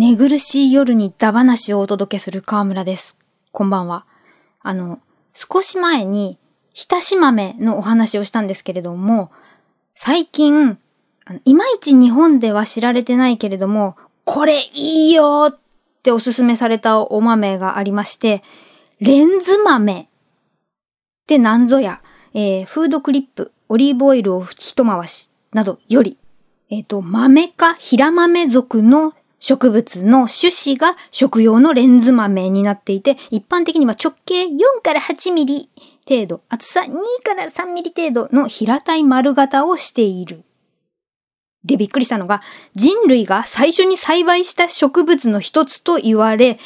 寝苦しい夜にダ話をお届けする河村です。こんばんは。あの、少し前に、ひたし豆のお話をしたんですけれども、最近、あのいまいち日本では知られてないけれども、これいいよっておすすめされたお豆がありまして、レンズ豆って何ぞや、えー、フードクリップ、オリーブオイルを一回しなどより、えっ、ー、と、豆か平豆属の植物の種子が食用のレンズ豆になっていて、一般的には直径4から8ミリ程度、厚さ2から3ミリ程度の平たい丸型をしている。で、びっくりしたのが、人類が最初に栽培した植物の一つと言われ、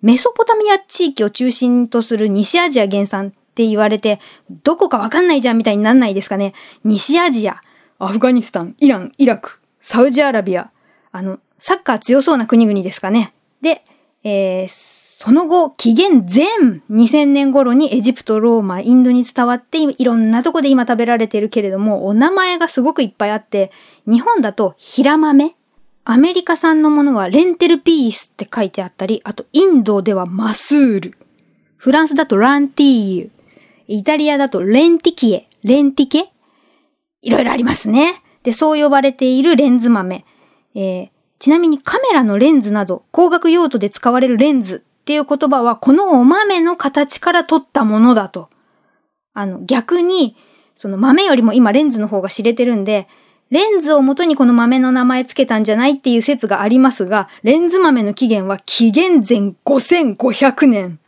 メソポタミア地域を中心とする西アジア原産って言われて、どこかわかんないじゃんみたいになんないですかね。西アジア、アフガニスタン、イラン、イラク、サウジアラビア、あの、サッカー強そうな国々ですかね。で、えー、その後、紀元前2000年頃にエジプト、ローマ、インドに伝わっていろんなとこで今食べられてるけれども、お名前がすごくいっぱいあって、日本だと平豆、アメリカ産のものはレンテルピースって書いてあったり、あとインドではマスール、フランスだとランティーユ、イタリアだとレンティキエ、レンティケ？いろいろありますね。で、そう呼ばれているレンズ豆。えー、ちなみにカメラのレンズなど、工学用途で使われるレンズっていう言葉は、このお豆の形から取ったものだと。あの、逆に、その豆よりも今レンズの方が知れてるんで、レンズを元にこの豆の名前つけたんじゃないっていう説がありますが、レンズ豆の起源は紀元前5500年。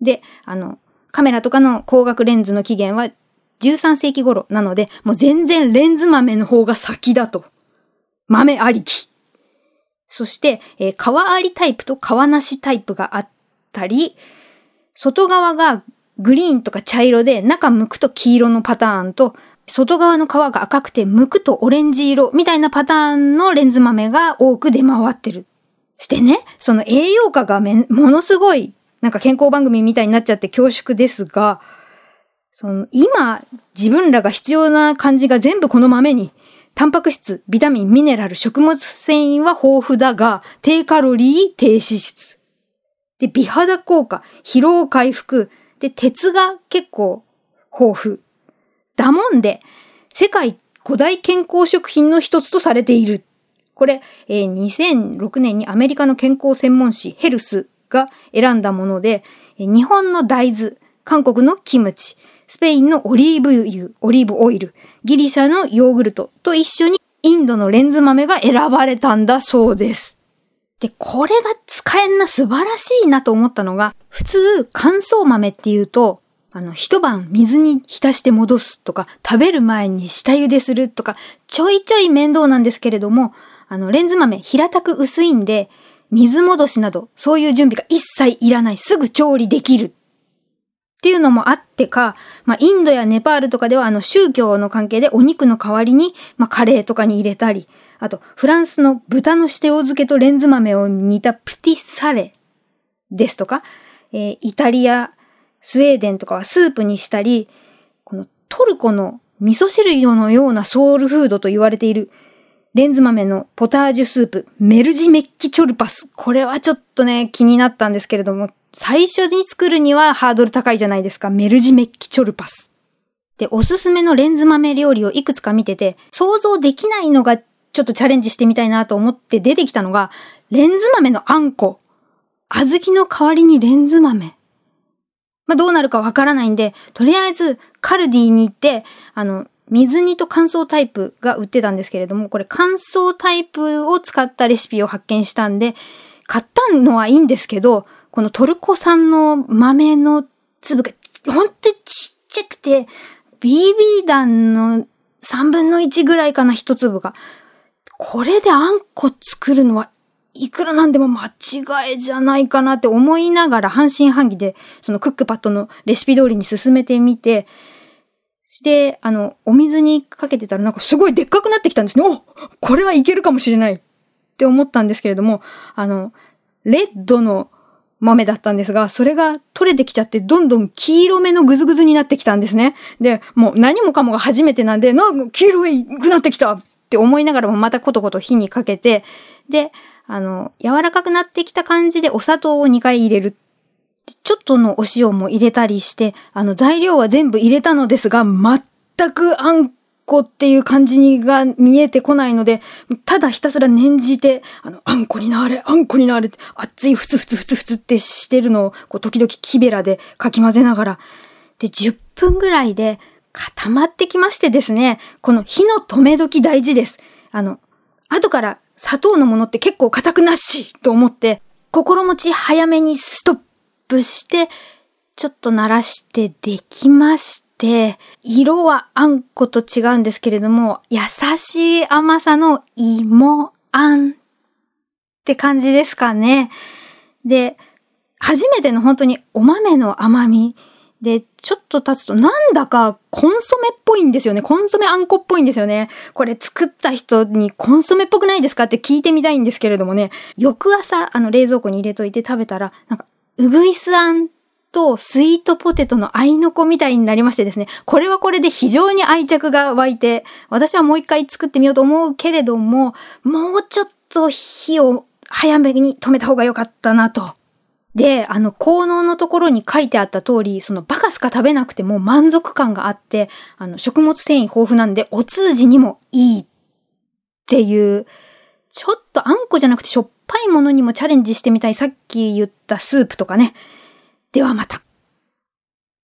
で、あの、カメラとかの光学レンズの起源は13世紀頃なので、もう全然レンズ豆の方が先だと。豆ありき。そして、えー、皮ありタイプと皮なしタイプがあったり、外側がグリーンとか茶色で中剥くと黄色のパターンと、外側の皮が赤くて剥くとオレンジ色みたいなパターンのレンズ豆が多く出回ってる。してね、その栄養価がめものすごい、なんか健康番組みたいになっちゃって恐縮ですが、その今自分らが必要な感じが全部この豆にタンパク質、ビタミン、ミネラル、食物繊維は豊富だが、低カロリー、低脂質。で、美肌効果、疲労回復。で、鉄が結構豊富。だもんで、世界古代健康食品の一つとされている。これ、えー、2006年にアメリカの健康専門誌ヘルスが選んだもので、日本の大豆、韓国のキムチ、スペインのオリーブ油、オリーブオイル、ギリシャのヨーグルトと一緒にインドのレンズ豆が選ばれたんだそうです。で、これが使えんな素晴らしいなと思ったのが、普通乾燥豆っていうと、あの、一晩水に浸して戻すとか、食べる前に下茹でするとか、ちょいちょい面倒なんですけれども、あの、レンズ豆平たく薄いんで、水戻しなど、そういう準備が一切いらない。すぐ調理できるっていうのもあってか、まあ、インドやネパールとかではあの宗教の関係でお肉の代わりに、まあ、カレーとかに入れたり、あと、フランスの豚の塩漬けとレンズ豆を煮たプティサレですとか、えー、イタリア、スウェーデンとかはスープにしたり、このトルコの味噌汁色のようなソウルフードと言われているレンズ豆のポタージュスープ、メルジメッキチョルパス。これはちょっとね、気になったんですけれども、最初に作るにはハードル高いじゃないですか。メルジメッキチョルパス。で、おすすめのレンズ豆料理をいくつか見てて、想像できないのがちょっとチャレンジしてみたいなと思って出てきたのが、レンズ豆のあんこ。小豆の代わりにレンズ豆。まあ、どうなるかわからないんで、とりあえずカルディに行って、あの、水煮と乾燥タイプが売ってたんですけれども、これ乾燥タイプを使ったレシピを発見したんで、買ったのはいいんですけど、このトルコ産の豆の粒がほんとちっちゃくて、BB 弾の3分の1ぐらいかな、一粒が。これであんこ作るのはいくらなんでも間違いじゃないかなって思いながら半信半疑で、そのクックパッドのレシピ通りに進めてみて、で、あの、お水にかけてたらなんかすごいでっかくなってきたんですね。おこれはいけるかもしれないって思ったんですけれども、あの、レッドの豆だったんですが、それが取れてきちゃって、どんどん黄色めのぐずぐずになってきたんですね。で、もう何もかもが初めてなんで、なんか黄色いくなってきたって思いながらもまたコトコト火にかけて、で、あの、柔らかくなってきた感じでお砂糖を2回入れる。ちょっとのお塩も入れたりして、あの、材料は全部入れたのですが、全くあんこっていう感じにが見えてこないので、ただひたすら念じて、あの、あんこになれ、あんこになれって、熱いふつふつふつふつってしてるのを、こう、時々木べらでかき混ぜながら、で、10分ぐらいで固まってきましてですね、この火の止め時大事です。あの、後から砂糖のものって結構硬くなしと思って、心持ち早めにストップして、ちょっと鳴らしてできましたて、色はあんこと違うんですけれども、優しい甘さの芋あんって感じですかね。で、初めての本当にお豆の甘み。で、ちょっと経つとなんだかコンソメっぽいんですよね。コンソメあんこっぽいんですよね。これ作った人にコンソメっぽくないですかって聞いてみたいんですけれどもね。翌朝、あの冷蔵庫に入れといて食べたら、なんか、うぐいすあんとスイートポテトの合いの子みたいになりましてですね。これはこれで非常に愛着が湧いて、私はもう一回作ってみようと思うけれども、もうちょっと火を早めに止めた方が良かったなとで、あの、効能のところに書いてあった通り、そのバカスカ食べなくても満足感があって、あの、食物繊維豊富なんで、お通じにもいいっていう、ちょっとあんこじゃなくてしょっぱいものにもチャレンジしてみたい。さっき言ったスープとかね。ではまた。